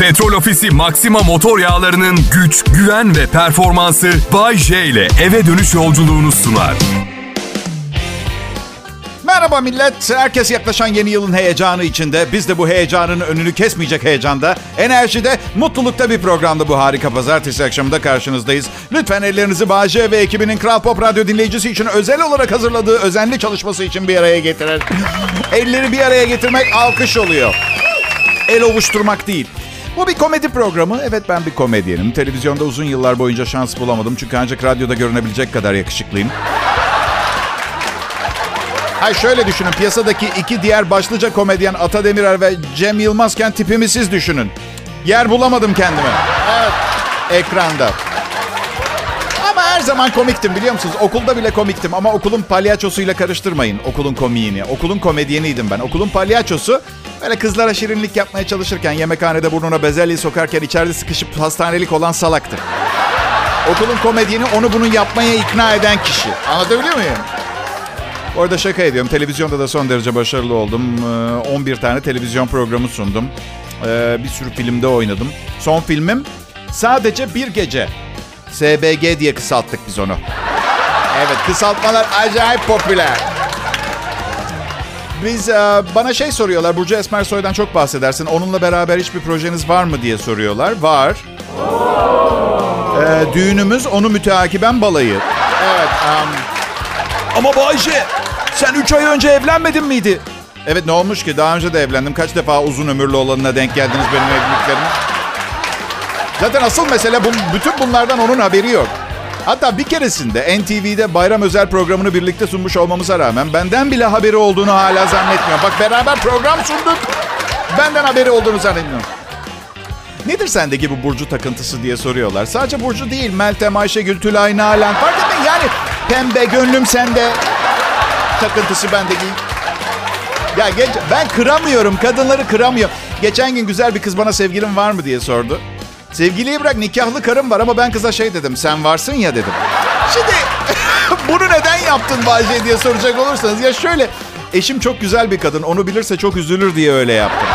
Petrol Ofisi Maxima motor yağlarının güç, güven ve performansı Bay J ile eve dönüş yolculuğunu sunar. Merhaba millet. Herkes yaklaşan yeni yılın heyecanı içinde. Biz de bu heyecanın önünü kesmeyecek heyecanda, enerjide, mutlulukta bir programda bu harika pazartesi akşamında karşınızdayız. Lütfen ellerinizi Bağcay ve ekibinin Kral Pop Radyo dinleyicisi için özel olarak hazırladığı özenli çalışması için bir araya getirin. Elleri bir araya getirmek alkış oluyor. El ovuşturmak değil. Bu bir komedi programı. Evet ben bir komedyenim. Televizyonda uzun yıllar boyunca şans bulamadım. Çünkü ancak radyoda görünebilecek kadar yakışıklıyım. Hay şöyle düşünün. Piyasadaki iki diğer başlıca komedyen Ata Demirer ve Cem Yılmazken tipimi siz düşünün. Yer bulamadım kendime. Evet. Ekranda. Her zaman komiktim biliyor musunuz? Okulda bile komiktim ama okulun palyaçosuyla karıştırmayın okulun komiğini. Okulun komedyeniydim ben. Okulun palyaçosu böyle kızlara şirinlik yapmaya çalışırken yemekhanede burnuna bezelye sokarken içeride sıkışıp hastanelik olan salaktı. Okulun komedyeni onu bunu yapmaya ikna eden kişi. Anlatabiliyor muyum? Orada şaka ediyorum. Televizyonda da son derece başarılı oldum. 11 tane televizyon programı sundum. Bir sürü filmde oynadım. Son filmim sadece bir gece. SBG diye kısalttık biz onu. Evet kısaltmalar acayip popüler. Biz bana şey soruyorlar. Burcu Esmersoy'dan çok bahsedersin. Onunla beraber hiçbir projeniz var mı diye soruyorlar. Var. Ee, düğünümüz onu müteakiben balayı. Evet. Um... Ama Bayce sen 3 ay önce evlenmedin miydi? Evet ne olmuş ki? Daha önce de evlendim. Kaç defa uzun ömürlü olanına denk geldiniz benim evliliklerime? Zaten asıl mesele bu, bütün bunlardan onun haberi yok. Hatta bir keresinde NTV'de bayram özel programını birlikte sunmuş olmamıza rağmen benden bile haberi olduğunu hala zannetmiyorum. Bak beraber program sunduk. Benden haberi olduğunu zannetmiyorum. Nedir sendeki bu Burcu takıntısı diye soruyorlar. Sadece Burcu değil. Meltem, Ayşegül, Tülay, Nalan. Fark etmeyin yani pembe gönlüm sende. Takıntısı bendeki. Ya geç, ben kıramıyorum. Kadınları kıramıyorum. Geçen gün güzel bir kız bana sevgilin var mı diye sordu. Sevgiliyi bırak nikahlı karım var ama ben kıza şey dedim. Sen varsın ya dedim. Şimdi bunu neden yaptın Bayce diye soracak olursanız. Ya şöyle eşim çok güzel bir kadın. Onu bilirse çok üzülür diye öyle yaptım.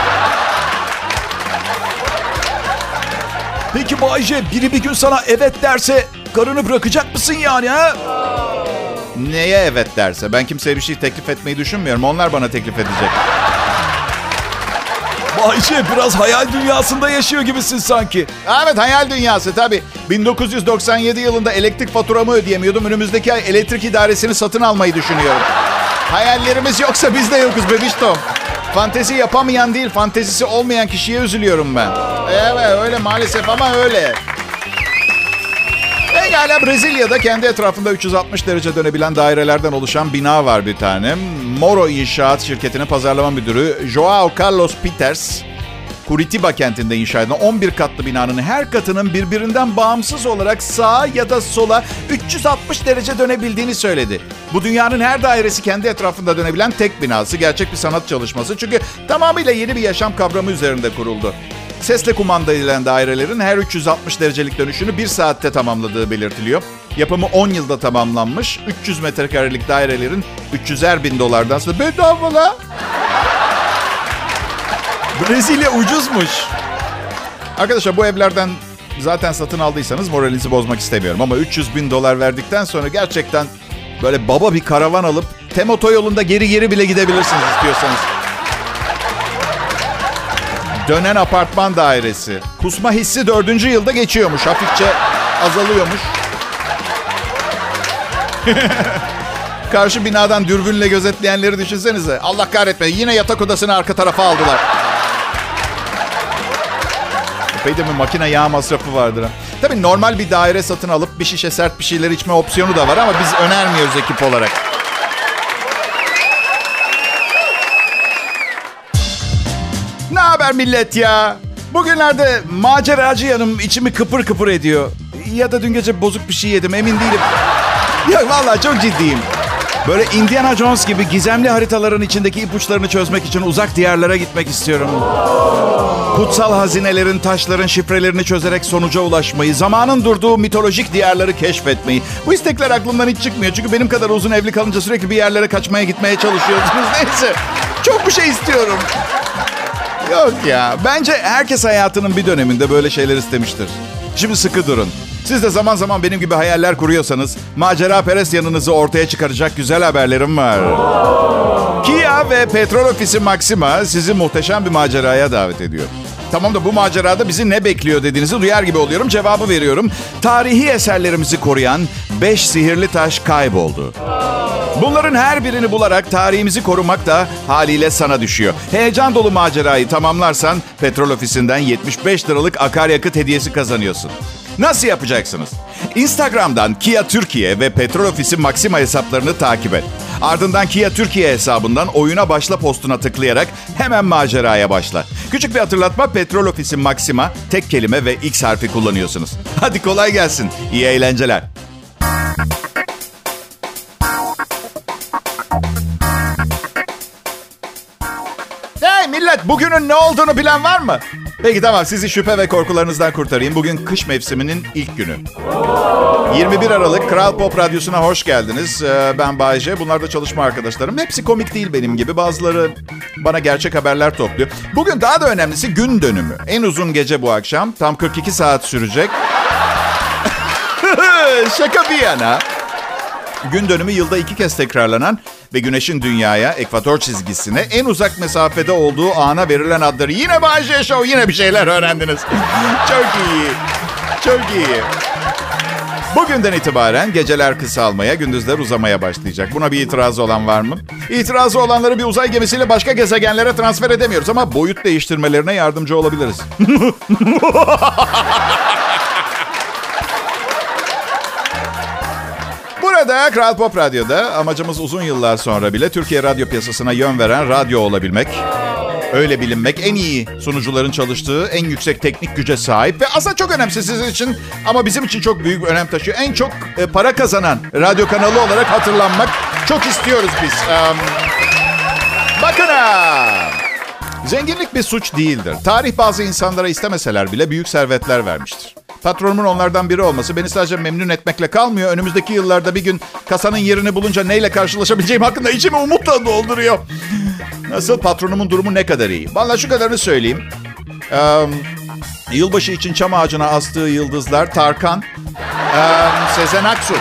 Peki Bayce biri bir gün sana evet derse karını bırakacak mısın yani ha? Neye evet derse? Ben kimseye bir şey teklif etmeyi düşünmüyorum. Onlar bana teklif edecek. Bayce biraz hayal dünyasında yaşıyor gibisin sanki. Evet hayal dünyası tabii. 1997 yılında elektrik faturamı ödeyemiyordum. Önümüzdeki ay elektrik idaresini satın almayı düşünüyorum. Hayallerimiz yoksa biz de yokuz bebiştom. Fantezi yapamayan değil, fantezisi olmayan kişiye üzülüyorum ben. Evet öyle maalesef ama öyle. Pekala Brezilya'da kendi etrafında 360 derece dönebilen dairelerden oluşan bina var bir tane. Moro İnşaat şirketinin pazarlama müdürü Joao Carlos Peters, Curitiba kentinde inşa edilen 11 katlı binanın her katının birbirinden bağımsız olarak sağa ya da sola 360 derece dönebildiğini söyledi. Bu dünyanın her dairesi kendi etrafında dönebilen tek binası. Gerçek bir sanat çalışması. Çünkü tamamıyla yeni bir yaşam kavramı üzerinde kuruldu. Sesle kumanda edilen dairelerin her 360 derecelik dönüşünü bir saatte tamamladığı belirtiliyor. Yapımı 10 yılda tamamlanmış. 300 metrekarelik dairelerin 300'er bin dolardan sonra bedava la. Brezilya ucuzmuş. Arkadaşlar bu evlerden zaten satın aldıysanız moralinizi bozmak istemiyorum. Ama 300 bin dolar verdikten sonra gerçekten böyle baba bir karavan alıp tem otoyolunda geri geri bile gidebilirsiniz istiyorsanız. Dönen apartman dairesi. Kusma hissi dördüncü yılda geçiyormuş. Hafifçe azalıyormuş. Karşı binadan dürbünle gözetleyenleri düşünsenize. Allah kahretmeyin yine yatak odasını arka tarafa aldılar. Epey de bir makine yağ masrafı vardır. Ha. Tabii normal bir daire satın alıp bir şişe sert bir şeyler içme opsiyonu da var ama biz önermiyoruz ekip olarak. Haber millet ya? Bugünlerde maceracı yanım içimi kıpır kıpır ediyor. Ya da dün gece bozuk bir şey yedim emin değilim. Ya vallahi çok ciddiyim. Böyle Indiana Jones gibi gizemli haritaların içindeki ipuçlarını çözmek için uzak diyarlara gitmek istiyorum. Kutsal hazinelerin, taşların şifrelerini çözerek sonuca ulaşmayı, zamanın durduğu mitolojik diyarları keşfetmeyi. Bu istekler aklımdan hiç çıkmıyor. Çünkü benim kadar uzun evli kalınca sürekli bir yerlere kaçmaya gitmeye çalışıyorsunuz. Neyse. Çok bir şey istiyorum. Yok ya. Bence herkes hayatının bir döneminde böyle şeyler istemiştir. Şimdi sıkı durun. Siz de zaman zaman benim gibi hayaller kuruyorsanız macera perest yanınızı ortaya çıkaracak güzel haberlerim var. Kia ve petrol ofisi Maxima sizi muhteşem bir maceraya davet ediyor. Tamam da bu macerada bizi ne bekliyor dediğinizi duyar gibi oluyorum. Cevabı veriyorum. Tarihi eserlerimizi koruyan 5 sihirli taş kayboldu. Bunların her birini bularak tarihimizi korumak da haliyle sana düşüyor. Heyecan dolu macerayı tamamlarsan petrol ofisinden 75 liralık akaryakıt hediyesi kazanıyorsun. Nasıl yapacaksınız? Instagram'dan Kia Türkiye ve Petrol Ofisi Maxima hesaplarını takip et. Ardından Kia Türkiye hesabından oyuna başla postuna tıklayarak hemen maceraya başla. Küçük bir hatırlatma Petrol Ofisi Maxima tek kelime ve X harfi kullanıyorsunuz. Hadi kolay gelsin. İyi eğlenceler. Millet bugünün ne olduğunu bilen var mı? Peki tamam sizi şüphe ve korkularınızdan kurtarayım. Bugün kış mevsiminin ilk günü. 21 Aralık Kral Pop Radyosu'na hoş geldiniz. Ee, ben Bayece. Bunlar da çalışma arkadaşlarım. Hepsi komik değil benim gibi. Bazıları bana gerçek haberler topluyor. Bugün daha da önemlisi gün dönümü. En uzun gece bu akşam. Tam 42 saat sürecek. Şaka bir yana. Gün dönümü yılda iki kez tekrarlanan ve güneşin dünyaya, ekvator çizgisine en uzak mesafede olduğu ana verilen adları. Yine Bayece Show, yine bir şeyler öğrendiniz. Çok iyi. Çok iyi. Bugünden itibaren geceler kısalmaya, gündüzler uzamaya başlayacak. Buna bir itirazı olan var mı? İtirazı olanları bir uzay gemisiyle başka gezegenlere transfer edemiyoruz ama boyut değiştirmelerine yardımcı olabiliriz. Burada Kral Pop Radyo'da amacımız uzun yıllar sonra bile Türkiye radyo piyasasına yön veren radyo olabilmek. Öyle bilinmek, en iyi sunucuların çalıştığı, en yüksek teknik güce sahip ve aslında çok önemsiz sizin için ama bizim için çok büyük bir önem taşıyor. En çok e, para kazanan radyo kanalı olarak hatırlanmak çok istiyoruz biz. Bakın ha! Zenginlik bir suç değildir. Tarih bazı insanlara istemeseler bile büyük servetler vermiştir. Patronumun onlardan biri olması beni sadece memnun etmekle kalmıyor. Önümüzdeki yıllarda bir gün kasanın yerini bulunca neyle karşılaşabileceğim hakkında içimi umutla dolduruyor. Nasıl patronumun durumu ne kadar iyi? Vallahi şu kadarını söyleyeyim. Ee, yılbaşı için çam ağacına astığı yıldızlar Tarkan, ee, Sezen Aksu, ee,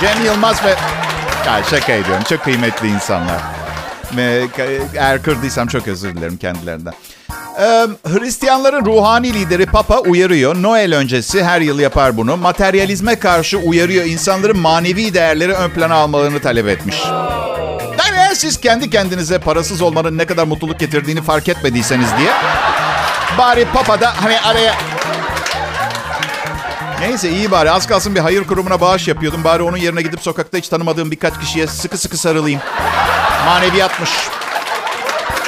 Cem Yılmaz ve... Ya şaka ediyorum. Çok kıymetli insanlar. Eğer kırdıysam çok özür dilerim kendilerinden. Hristiyanların ruhani lideri Papa uyarıyor. Noel öncesi her yıl yapar bunu. Materyalizme karşı uyarıyor. İnsanların manevi değerleri ön plana almalarını talep etmiş. Yani eğer siz kendi kendinize parasız olmanın ne kadar mutluluk getirdiğini fark etmediyseniz diye. Bari Papa da hani araya... Neyse iyi bari az kalsın bir hayır kurumuna bağış yapıyordum. Bari onun yerine gidip sokakta hiç tanımadığım birkaç kişiye sıkı sıkı sarılayım. Maneviyatmış.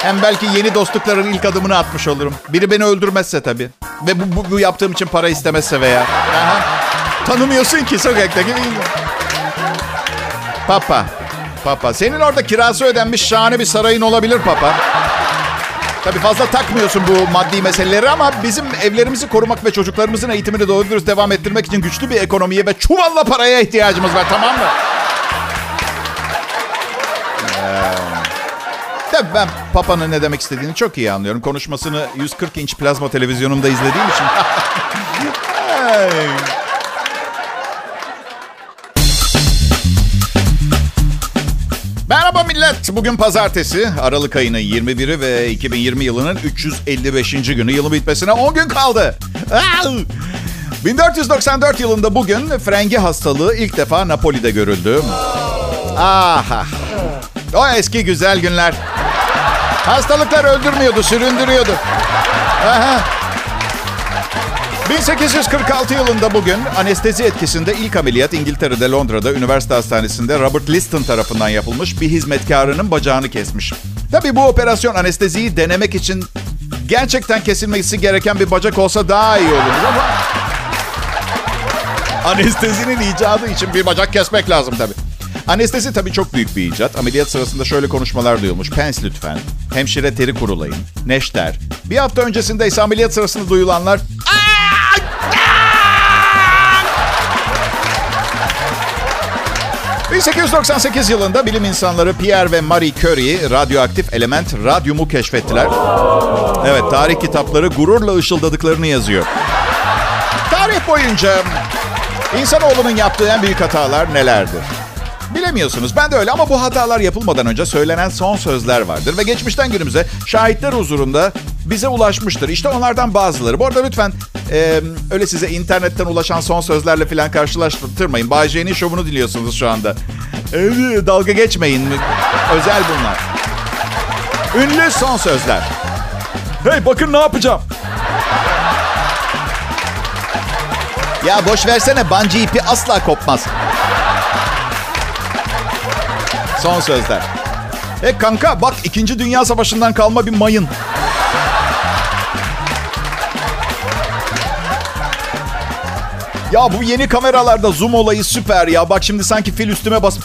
Hem belki yeni dostlukların ilk adımını atmış olurum. Biri beni öldürmezse tabii. Ve bu, bu, bu yaptığım için para istemezse veya. Aha. Tanımıyorsun ki sokaktaki? Papa. Papa. Senin orada kirası ödenmiş şahane bir sarayın olabilir papa. Tabii fazla takmıyorsun bu maddi meseleleri ama bizim evlerimizi korumak ve çocuklarımızın eğitimini doğru dürüst devam ettirmek için güçlü bir ekonomiye ve çuvalla paraya ihtiyacımız var tamam mı? Tabii ben Papa'nın ne demek istediğini çok iyi anlıyorum. Konuşmasını 140 inç plazma televizyonumda izlediğim için. Merhaba millet. Bugün pazartesi. Aralık ayının 21'i ve 2020 yılının 355. günü. Yılın bitmesine 10 gün kaldı. 1494 yılında bugün frengi hastalığı ilk defa Napoli'de görüldü. Aha. O eski güzel günler. Hastalıklar öldürmüyordu, süründürüyordu. Aha. 1846 yılında bugün anestezi etkisinde ilk ameliyat İngiltere'de Londra'da üniversite hastanesinde Robert Liston tarafından yapılmış bir hizmetkarının bacağını kesmiş. Tabii bu operasyon anesteziyi denemek için gerçekten kesilmesi gereken bir bacak olsa daha iyi olurdu ama anestezinin icadı için bir bacak kesmek lazım tabii. Anestezi tabii çok büyük bir icat. Ameliyat sırasında şöyle konuşmalar duyulmuş. Pens lütfen. Hemşire teri kurulayın. Neşter. Bir hafta öncesinde ise ameliyat sırasında duyulanlar... 1898 yılında bilim insanları Pierre ve Marie Curie radyoaktif element radyumu keşfettiler. Evet, tarih kitapları gururla ışıldadıklarını yazıyor. Tarih boyunca insanoğlunun yaptığı en büyük hatalar nelerdir? Bilemiyorsunuz. Ben de öyle ama bu hatalar yapılmadan önce söylenen son sözler vardır. Ve geçmişten günümüze şahitler huzurunda bize ulaşmıştır. İşte onlardan bazıları. Bu arada lütfen e, öyle size internetten ulaşan son sözlerle falan karşılaştırmayın. Bay J'nin şovunu dinliyorsunuz şu anda. E, dalga geçmeyin. Özel bunlar. Ünlü son sözler. Hey bakın ne yapacağım. Ya boş versene bungee ipi asla kopmaz. Son sözler. E kanka bak 2. Dünya Savaşı'ndan kalma bir mayın. Ya bu yeni kameralarda zoom olayı süper ya. Bak şimdi sanki fil üstüme bas.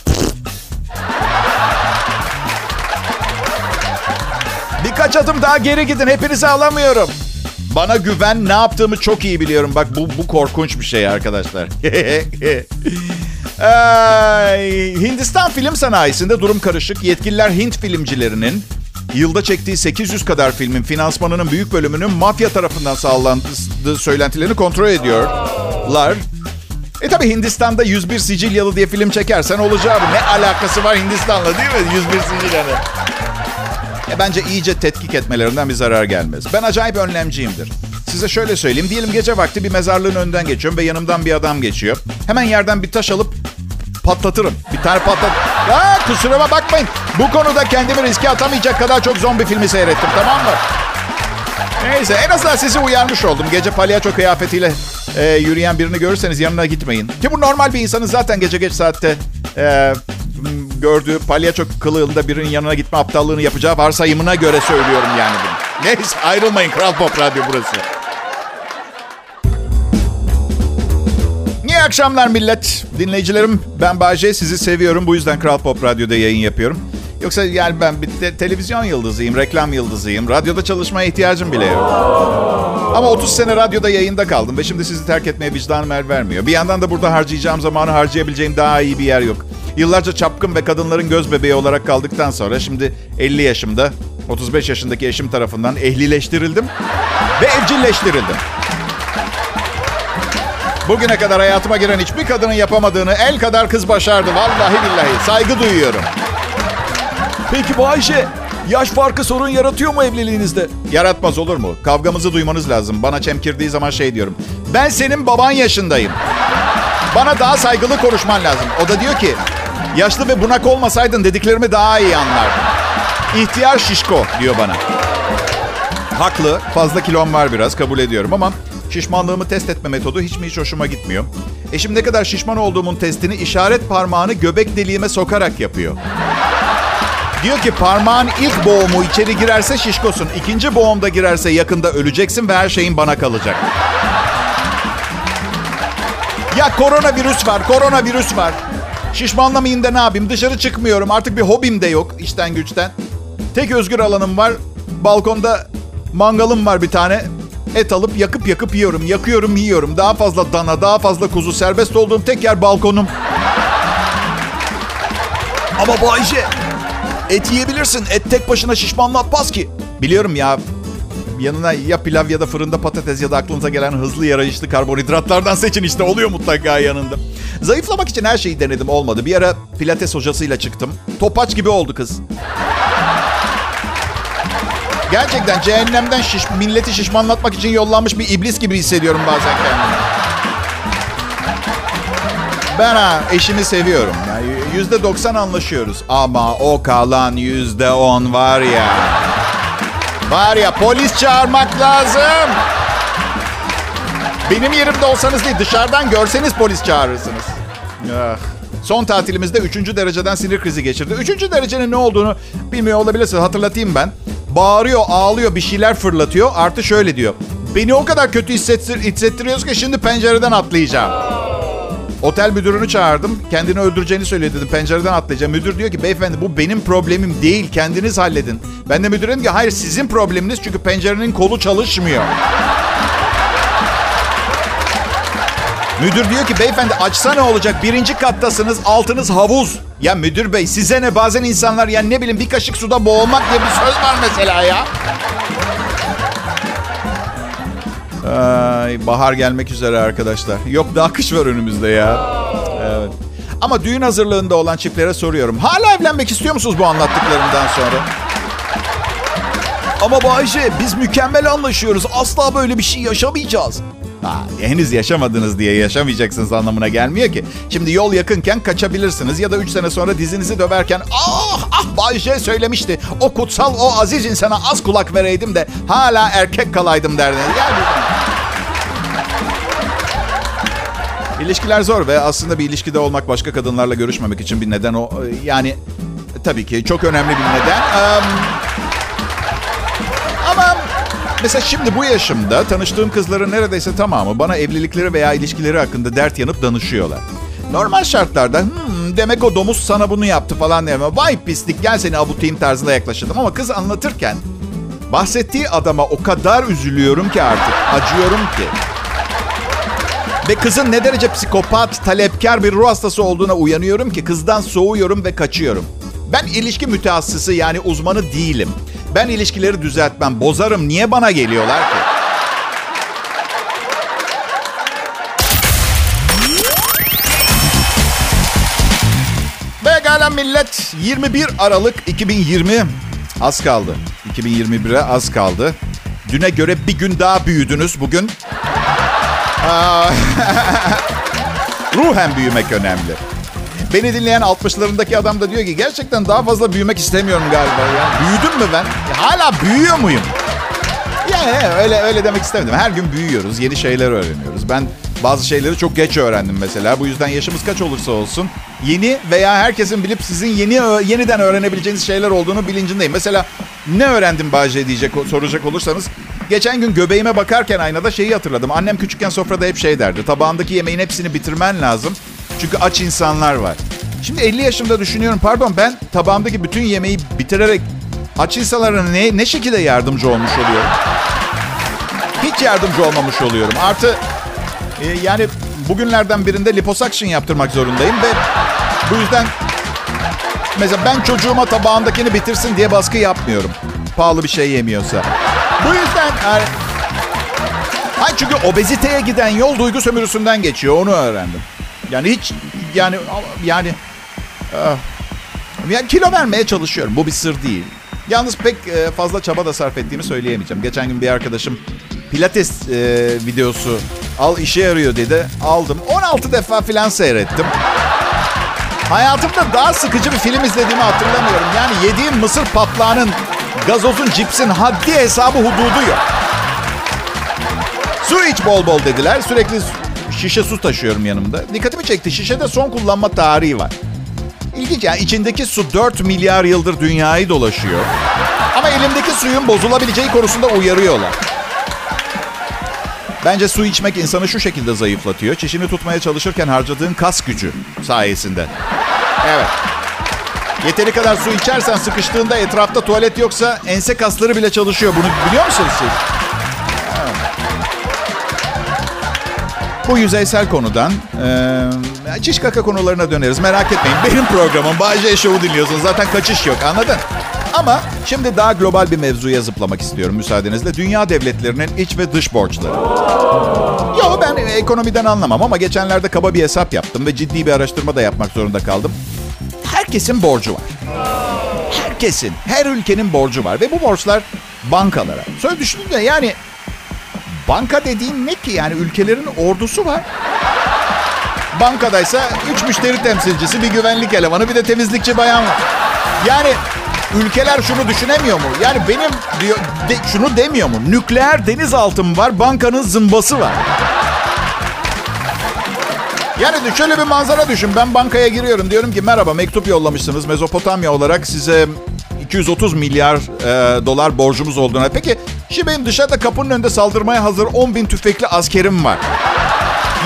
Birkaç adım daha geri gidin. Hepinizi alamıyorum. Bana güven ne yaptığımı çok iyi biliyorum. Bak bu, bu korkunç bir şey arkadaşlar. Ay, Hindistan film sanayisinde durum karışık. Yetkililer Hint filmcilerinin yılda çektiği 800 kadar filmin finansmanının büyük bölümünün mafya tarafından sağlandığı söylentilerini kontrol ediyorlar. E tabi Hindistan'da 101 Sicilyalı diye film çekersen olacağı. Ne alakası var Hindistan'la değil mi? 101 Sicilyalı. E bence iyice tetkik etmelerinden bir zarar gelmez. Ben acayip önlemciyimdir. Size şöyle söyleyeyim. Diyelim gece vakti bir mezarlığın önünden geçiyorum ve yanımdan bir adam geçiyor. Hemen yerden bir taş alıp patlatırım. Bir tane patlat... Aa, kusuruma bakmayın. Bu konuda kendimi riske atamayacak kadar çok zombi filmi seyrettim tamam mı? Neyse en azından sizi uyarmış oldum. Gece palyaço kıyafetiyle e, yürüyen birini görürseniz yanına gitmeyin. Ki bu normal bir insanın zaten gece geç saatte e, gördüğü palyaço kılığında birinin yanına gitme aptallığını yapacağı varsayımına göre söylüyorum yani bunu. Neyse ayrılmayın Kral Pop Radyo burası. Akşamlar millet. Dinleyicilerim ben Bayce sizi seviyorum. Bu yüzden Kral Pop Radyo'da yayın yapıyorum. Yoksa yani ben bir te- televizyon yıldızıyım, reklam yıldızıyım. Radyoda çalışmaya ihtiyacım bile yok. Ama 30 sene radyoda yayında kaldım ve şimdi sizi terk etmeye vicdanım el vermiyor. Bir yandan da burada harcayacağım zamanı harcayabileceğim daha iyi bir yer yok. Yıllarca çapkın ve kadınların göz bebeği olarak kaldıktan sonra şimdi 50 yaşımda 35 yaşındaki eşim tarafından ehlileştirildim ve evcilleştirildim. Bugüne kadar hayatıma giren hiçbir kadının yapamadığını el kadar kız başardı. Vallahi billahi. Saygı duyuyorum. Peki bu Ayşe, yaş farkı sorun yaratıyor mu evliliğinizde? Yaratmaz olur mu? Kavgamızı duymanız lazım. Bana çemkirdiği zaman şey diyorum. Ben senin baban yaşındayım. Bana daha saygılı konuşman lazım. O da diyor ki, yaşlı ve bunak olmasaydın dediklerimi daha iyi anlardın. İhtiyar şişko diyor bana. Haklı. Fazla kilom var biraz kabul ediyorum ama şişmanlığımı test etme metodu hiç mi hiç hoşuma gitmiyor. Eşim ne kadar şişman olduğumun testini işaret parmağını göbek deliğime sokarak yapıyor. Diyor ki parmağın ilk boğumu içeri girerse şişkosun. ikinci boğumda girerse yakında öleceksin ve her şeyin bana kalacak. Ya koronavirüs var, koronavirüs var. Şişmanlamayayım da ne yapayım? Dışarı çıkmıyorum. Artık bir hobim de yok işten güçten. Tek özgür alanım var. Balkonda mangalım var bir tane. Et alıp yakıp yakıp yiyorum. Yakıyorum yiyorum. Daha fazla dana, daha fazla kuzu. Serbest olduğum tek yer balkonum. Ama bu Ayşe, et yiyebilirsin. Et tek başına şişmanlatmaz ki. Biliyorum ya. Yanına ya pilav ya da fırında patates ya da aklınıza gelen hızlı yarayışlı karbonhidratlardan seçin işte. Oluyor mutlaka yanında. Zayıflamak için her şeyi denedim olmadı. Bir ara pilates hocasıyla çıktım. Topaç gibi oldu kız. Gerçekten cehennemden şiş, milleti şişmanlatmak için yollanmış bir iblis gibi hissediyorum bazen kendimi. Ben ha, eşimi seviyorum. Yani yüzde doksan anlaşıyoruz. Ama o kalan yüzde on var ya. Var ya polis çağırmak lazım. Benim yerimde olsanız değil dışarıdan görseniz polis çağırırsınız. Ah. Son tatilimizde 3. dereceden sinir krizi geçirdi. 3. derecenin ne olduğunu bilmiyor olabilirsiniz. Hatırlatayım ben. Bağırıyor, ağlıyor, bir şeyler fırlatıyor. Artı şöyle diyor. Beni o kadar kötü hissettir, hissettiriyoruz ki şimdi pencereden atlayacağım. Otel müdürünü çağırdım. Kendini öldüreceğini söyledi dedim. Pencereden atlayacağım. Müdür diyor ki beyefendi bu benim problemim değil. Kendiniz halledin. Ben de müdüre dedim ki hayır sizin probleminiz çünkü pencerenin kolu çalışmıyor. Müdür diyor ki beyefendi açsa ne olacak? Birinci kattasınız altınız havuz. Ya müdür bey size ne bazen insanlar ya ne bileyim bir kaşık suda boğulmak diye bir söz var mesela ya. Ay, bahar gelmek üzere arkadaşlar. Yok daha kış var önümüzde ya. Evet. Ama düğün hazırlığında olan çiftlere soruyorum. Hala evlenmek istiyor musunuz bu anlattıklarımdan sonra? Ama Bayce biz mükemmel anlaşıyoruz. Asla böyle bir şey yaşamayacağız. Ha, henüz yaşamadınız diye yaşamayacaksınız anlamına gelmiyor ki. Şimdi yol yakınken kaçabilirsiniz ya da 3 sene sonra dizinizi döverken ah ah Bayce söylemişti. O kutsal o aziz insana az kulak vereydim de hala erkek kalaydım derdiniz. Yani... İlişkiler zor ve aslında bir ilişkide olmak başka kadınlarla görüşmemek için bir neden o. Yani tabii ki çok önemli bir neden. Um, mesela şimdi bu yaşımda tanıştığım kızların neredeyse tamamı bana evlilikleri veya ilişkileri hakkında dert yanıp danışıyorlar. Normal şartlarda hmm, demek o domuz sana bunu yaptı falan deme. Vay pislik gel seni abutayım tarzında yaklaşırdım. Ama kız anlatırken bahsettiği adama o kadar üzülüyorum ki artık. Acıyorum ki. Ve kızın ne derece psikopat, talepkar bir ruh hastası olduğuna uyanıyorum ki kızdan soğuyorum ve kaçıyorum. Ben ilişki mütehassısı yani uzmanı değilim. Ben ilişkileri düzeltmem, bozarım. Niye bana geliyorlar ki? Pekala millet. 21 Aralık 2020. Az kaldı. 2021'e az kaldı. Düne göre bir gün daha büyüdünüz bugün. Ruhen büyümek önemli. Beni dinleyen 60'larındaki adam da diyor ki gerçekten daha fazla büyümek istemiyorum galiba ya. Büyüdüm mü ben? Hala büyüyor muyum? Yani öyle öyle demek istemedim. Her gün büyüyoruz, yeni şeyler öğreniyoruz. Ben bazı şeyleri çok geç öğrendim mesela. Bu yüzden yaşımız kaç olursa olsun yeni veya herkesin bilip sizin yeni yeniden öğrenebileceğiniz şeyler olduğunu bilincindeyim. Mesela ne öğrendim Bahçe diyecek soracak olursanız geçen gün göbeğime bakarken aynada şeyi hatırladım. Annem küçükken sofrada hep şey derdi. Tabağındaki yemeğin hepsini bitirmen lazım. Çünkü aç insanlar var. Şimdi 50 yaşımda düşünüyorum pardon ben tabağımdaki bütün yemeği bitirerek aç insanlara ne, ne şekilde yardımcı olmuş oluyorum? Hiç yardımcı olmamış oluyorum. Artı e, yani bugünlerden birinde liposuction yaptırmak zorundayım ve bu yüzden mesela ben çocuğuma tabağındakini bitirsin diye baskı yapmıyorum. Pahalı bir şey yemiyorsa. Bu yüzden yani, Hayır çünkü obeziteye giden yol duygu sömürüsünden geçiyor. Onu öğrendim. Yani hiç yani yani yani kilo vermeye çalışıyorum. Bu bir sır değil. Yalnız pek fazla çaba da sarf ettiğimi söyleyemeyeceğim. Geçen gün bir arkadaşım pilates e, videosu al işe yarıyor dedi. Aldım. 16 defa filan seyrettim. Hayatımda daha sıkıcı bir film izlediğimi hatırlamıyorum. Yani yediğim mısır patlağının, gazozun, cipsin haddi hesabı hududu yok. Su iç bol bol dediler. Sürekli şişe su taşıyorum yanımda. Dikkatimi çekti. Şişede son kullanma tarihi var. İlginç yani içindeki su 4 milyar yıldır dünyayı dolaşıyor. Ama elimdeki suyun bozulabileceği konusunda uyarıyorlar. Bence su içmek insanı şu şekilde zayıflatıyor. Çişini tutmaya çalışırken harcadığın kas gücü sayesinde. Evet. Yeteri kadar su içersen sıkıştığında etrafta tuvalet yoksa ense kasları bile çalışıyor. Bunu biliyor musunuz siz? Bu yüzeysel konudan e, çiş kaka konularına döneriz. Merak etmeyin. Benim programım Bay Show'u dinliyorsunuz. Zaten kaçış yok anladın? Ama şimdi daha global bir mevzuya zıplamak istiyorum müsaadenizle. Dünya devletlerinin iç ve dış borçları. Yo ben ekonomiden anlamam ama geçenlerde kaba bir hesap yaptım ve ciddi bir araştırma da yapmak zorunda kaldım. Herkesin borcu var. Herkesin, her ülkenin borcu var ve bu borçlar bankalara. Söz düşünün de yani banka dediğin ne ki? Yani ülkelerin ordusu var. Bankadaysa üç müşteri temsilcisi, bir güvenlik elemanı, bir de temizlikçi bayan var. Yani ülkeler şunu düşünemiyor mu? Yani benim diyor de, şunu demiyor mu? Nükleer denizaltım var, bankanın zımbası var. Yani şöyle bir manzara düşün. Ben bankaya giriyorum. Diyorum ki merhaba mektup yollamışsınız. Mezopotamya olarak size 230 milyar e, dolar borcumuz olduğuna. Peki şimdi benim dışarıda kapının önünde saldırmaya hazır 10 bin tüfekli askerim var.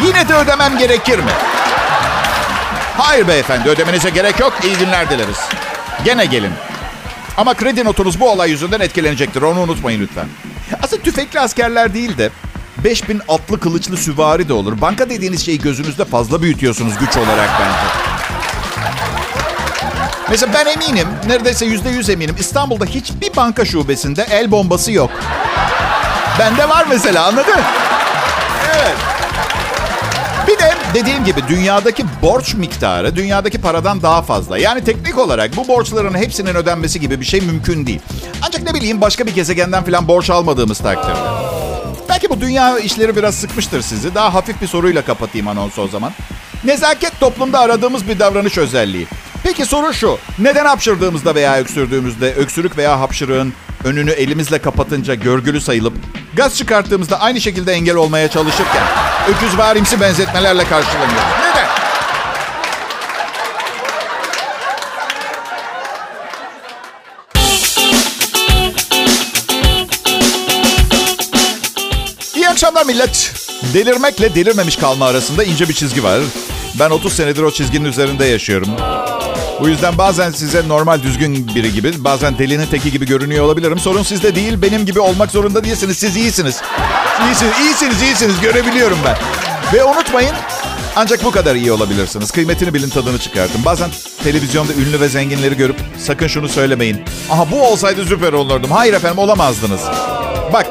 Yine de ödemem gerekir mi? Hayır beyefendi ödemenize gerek yok. İyi günler dileriz. Gene gelin. Ama kredi notunuz bu olay yüzünden etkilenecektir. Onu unutmayın lütfen. Aslında tüfekli askerler değil de 5000 atlı kılıçlı süvari de olur. Banka dediğiniz şeyi gözünüzde fazla büyütüyorsunuz güç olarak bence. Mesela ben eminim, neredeyse yüzde yüz eminim. İstanbul'da hiçbir banka şubesinde el bombası yok. Bende var mesela anladın? Evet. Bir de dediğim gibi dünyadaki borç miktarı dünyadaki paradan daha fazla. Yani teknik olarak bu borçların hepsinin ödenmesi gibi bir şey mümkün değil. Ancak ne bileyim başka bir gezegenden falan borç almadığımız takdirde. Belki bu dünya işleri biraz sıkmıştır sizi. Daha hafif bir soruyla kapatayım anonsu o zaman. Nezaket toplumda aradığımız bir davranış özelliği. Peki soru şu. Neden hapşırdığımızda veya öksürdüğümüzde öksürük veya hapşırığın önünü elimizle kapatınca görgülü sayılıp gaz çıkarttığımızda aynı şekilde engel olmaya çalışırken öküz varimsi benzetmelerle karşılanıyor? Neden? İyi akşamlar millet. Delirmekle delirmemiş kalma arasında ince bir çizgi var. Ben 30 senedir o çizginin üzerinde yaşıyorum. Bu yüzden bazen size normal düzgün biri gibi, bazen delinin teki gibi görünüyor olabilirim. Sorun sizde değil, benim gibi olmak zorunda değilsiniz. Siz iyisiniz. İyisiniz, iyisiniz, iyisiniz. Görebiliyorum ben. Ve unutmayın, ancak bu kadar iyi olabilirsiniz. Kıymetini bilin, tadını çıkartın. Bazen televizyonda ünlü ve zenginleri görüp sakın şunu söylemeyin. Aha bu olsaydı süper olurdum. Hayır efendim olamazdınız. Bak,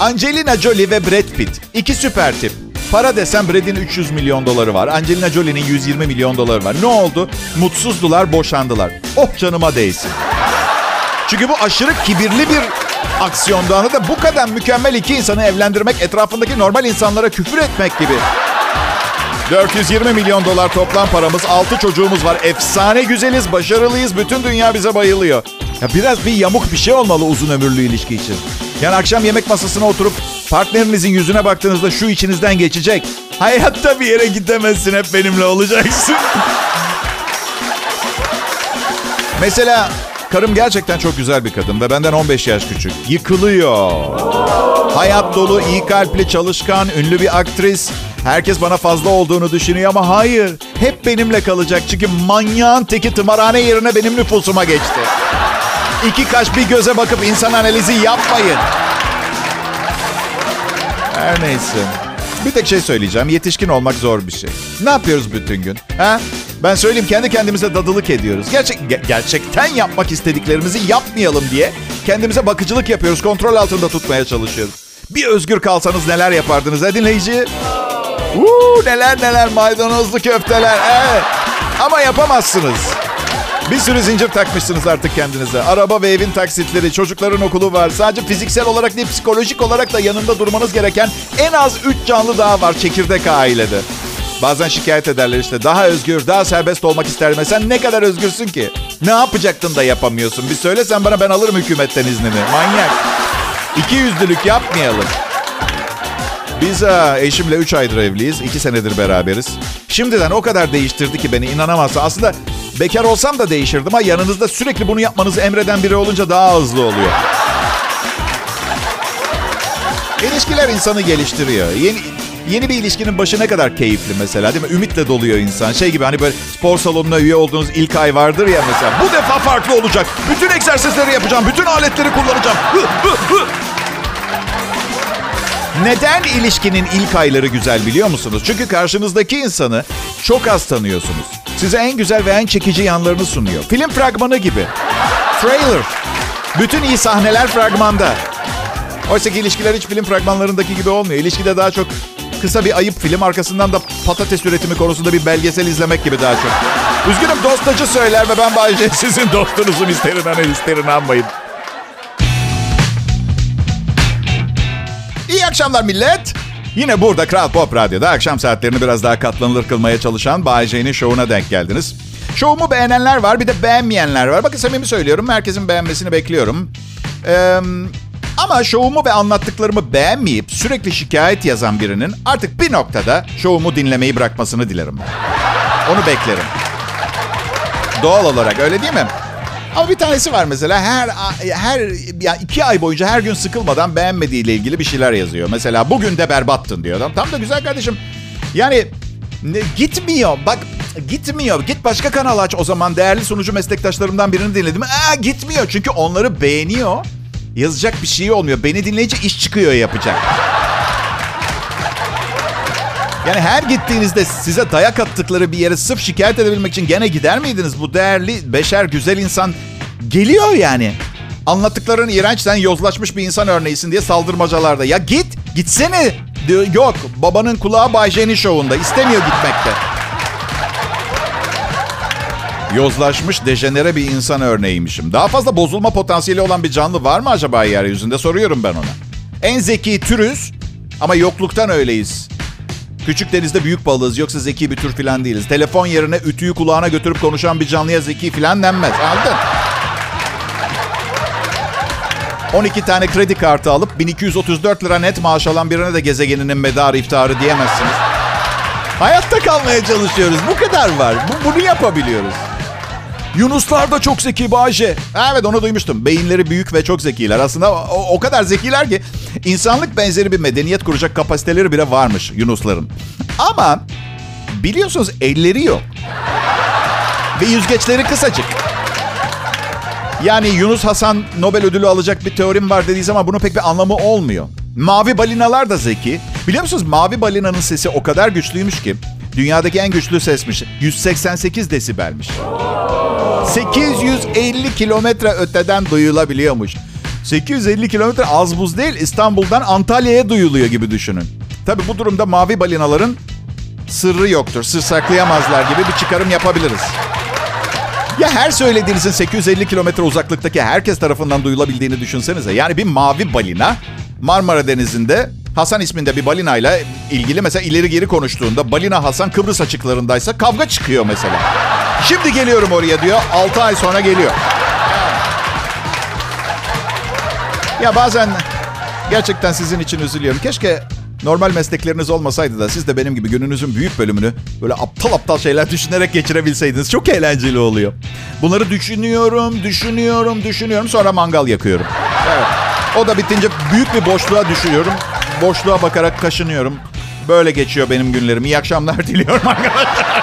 Angelina Jolie ve Brad Pitt. iki süper tip. Para desem Brad'in 300 milyon doları var. Angelina Jolie'nin 120 milyon doları var. Ne oldu? Mutsuzdular, boşandılar. Oh canıma değsin. Çünkü bu aşırı kibirli bir aksiyondu anladın Bu kadar mükemmel iki insanı evlendirmek etrafındaki normal insanlara küfür etmek gibi. 420 milyon dolar toplam paramız, 6 çocuğumuz var. Efsane güzeliz, başarılıyız. Bütün dünya bize bayılıyor. Ya biraz bir yamuk bir şey olmalı uzun ömürlü ilişki için. Yani akşam yemek masasına oturup partnerinizin yüzüne baktığınızda şu içinizden geçecek. Hayatta bir yere gidemezsin hep benimle olacaksın. Mesela karım gerçekten çok güzel bir kadın ve benden 15 yaş küçük. Yıkılıyor. Hayat dolu, iyi kalpli, çalışkan, ünlü bir aktris. Herkes bana fazla olduğunu düşünüyor ama hayır. Hep benimle kalacak çünkü manyağın teki tımarhane yerine benim nüfusuma geçti. İki kaş bir göze bakıp insan analizi yapmayın. Her neyse. Bir tek şey söyleyeceğim. Yetişkin olmak zor bir şey. Ne yapıyoruz bütün gün? Ha? Ben söyleyeyim kendi kendimize dadılık ediyoruz. Gerçek ge- gerçekten yapmak istediklerimizi yapmayalım diye kendimize bakıcılık yapıyoruz. Kontrol altında tutmaya çalışıyoruz. Bir özgür kalsanız neler yapardınız ha dinleyici? Uuu neler neler maydanozlu köfteler. Evet. Ama yapamazsınız. Bir sürü zincir takmışsınız artık kendinize. Araba ve evin taksitleri, çocukların okulu var. Sadece fiziksel olarak değil psikolojik olarak da yanında durmanız gereken en az 3 canlı daha var çekirdek ailede. Bazen şikayet ederler işte daha özgür, daha serbest olmak isterdim. Sen ne kadar özgürsün ki? Ne yapacaktın da yapamıyorsun? Bir söylesen bana ben alırım hükümetten iznini. Manyak. İki yüzlülük yapmayalım. Biz ha, eşimle 3 aydır evliyiz. 2 senedir beraberiz. Şimdiden o kadar değiştirdi ki beni inanamazsın. Aslında bekar olsam da değişirdim ama yanınızda sürekli bunu yapmanızı emreden biri olunca daha hızlı oluyor. İlişkiler insanı geliştiriyor. Yeni yeni bir ilişkinin başı ne kadar keyifli mesela değil mi? Ümitle doluyor insan. Şey gibi hani böyle spor salonuna üye olduğunuz ilk ay vardır ya mesela. Bu defa farklı olacak. Bütün egzersizleri yapacağım. Bütün aletleri kullanacağım. Hı, hı, hı. Neden ilişkinin ilk ayları güzel biliyor musunuz? Çünkü karşınızdaki insanı çok az tanıyorsunuz. Size en güzel ve en çekici yanlarını sunuyor. Film fragmanı gibi. Trailer. Bütün iyi sahneler fragmanda. Oysa ki ilişkiler hiç film fragmanlarındaki gibi olmuyor. İlişkide daha çok kısa bir ayıp film arkasından da patates üretimi konusunda bir belgesel izlemek gibi daha çok. Üzgünüm dostacı söyler ve ben Bayce sizin dostunuzum isterin hani isterin anmayın. Akşamlar millet. Yine burada Kral Pop Radyo'da akşam saatlerini biraz daha katlanılır kılmaya çalışan Bay J'nin şovuna denk geldiniz. Şovumu beğenenler var bir de beğenmeyenler var. Bakın samimi söylüyorum herkesin beğenmesini bekliyorum. Ee, ama şovumu ve anlattıklarımı beğenmeyip sürekli şikayet yazan birinin artık bir noktada şovumu dinlemeyi bırakmasını dilerim. Onu beklerim. Doğal olarak öyle değil mi? Ama bir tanesi var mesela her her ya iki ay boyunca her gün sıkılmadan beğenmediğiyle ilgili bir şeyler yazıyor. Mesela bugün de berbattın diyor. Tam, tam da güzel kardeşim. Yani ne, gitmiyor. Bak gitmiyor. Git başka kanal aç o zaman. Değerli sunucu meslektaşlarımdan birini dinledim. Aa, gitmiyor çünkü onları beğeniyor. Yazacak bir şey olmuyor. Beni dinleyince iş çıkıyor yapacak. Yani her gittiğinizde size dayak attıkları bir yere sırf şikayet edebilmek için gene gider miydiniz? Bu değerli, beşer, güzel insan geliyor yani. Anlattıkların iğrenç sen yozlaşmış bir insan örneğisin diye saldırmacalarda. Ya git, gitsene. Diyor, Yok, babanın kulağı Bay J'nin şovunda. istemiyor gitmekte. Yozlaşmış, dejenere bir insan örneğiymişim. Daha fazla bozulma potansiyeli olan bir canlı var mı acaba yeryüzünde? Soruyorum ben ona. En zeki türüz ama yokluktan öyleyiz. Küçük denizde büyük balığız yoksa zeki bir tür falan değiliz. Telefon yerine ütüyü kulağına götürüp konuşan bir canlıya zeki falan denmez. Anladın? 12 tane kredi kartı alıp 1234 lira net maaş alan birine de gezegeninin medarı iftarı diyemezsiniz. Hayatta kalmaya çalışıyoruz. Bu kadar var. Bu, bunu yapabiliyoruz. Yunuslar da çok zeki Bayce. Evet onu duymuştum. Beyinleri büyük ve çok zekiler. Aslında o, o kadar zekiler ki insanlık benzeri bir medeniyet kuracak kapasiteleri bile varmış Yunusların. Ama biliyorsunuz elleri yok. Ve yüzgeçleri kısacık. Yani Yunus Hasan Nobel ödülü alacak bir teorim var dediği zaman bunun pek bir anlamı olmuyor. Mavi balinalar da zeki. Biliyor musunuz mavi balinanın sesi o kadar güçlüymüş ki dünyadaki en güçlü sesmiş. 188 desibelmiş. 850 kilometre öteden duyulabiliyormuş. 850 kilometre az buz değil İstanbul'dan Antalya'ya duyuluyor gibi düşünün. Tabi bu durumda mavi balinaların sırrı yoktur. Sır saklayamazlar gibi bir çıkarım yapabiliriz. Ya her söylediğinizin 850 kilometre uzaklıktaki herkes tarafından duyulabildiğini düşünsenize. Yani bir mavi balina Marmara Denizi'nde Hasan isminde bir balinayla ilgili mesela ileri geri konuştuğunda balina Hasan Kıbrıs açıklarındaysa kavga çıkıyor mesela. Şimdi geliyorum oraya diyor. 6 ay sonra geliyor. Ya bazen gerçekten sizin için üzülüyorum. Keşke normal meslekleriniz olmasaydı da siz de benim gibi gününüzün büyük bölümünü böyle aptal aptal şeyler düşünerek geçirebilseydiniz. Çok eğlenceli oluyor. Bunları düşünüyorum, düşünüyorum, düşünüyorum. Sonra mangal yakıyorum. Evet. O da bitince büyük bir boşluğa düşüyorum. Boşluğa bakarak kaşınıyorum. Böyle geçiyor benim günlerim. İyi akşamlar diliyorum arkadaşlar.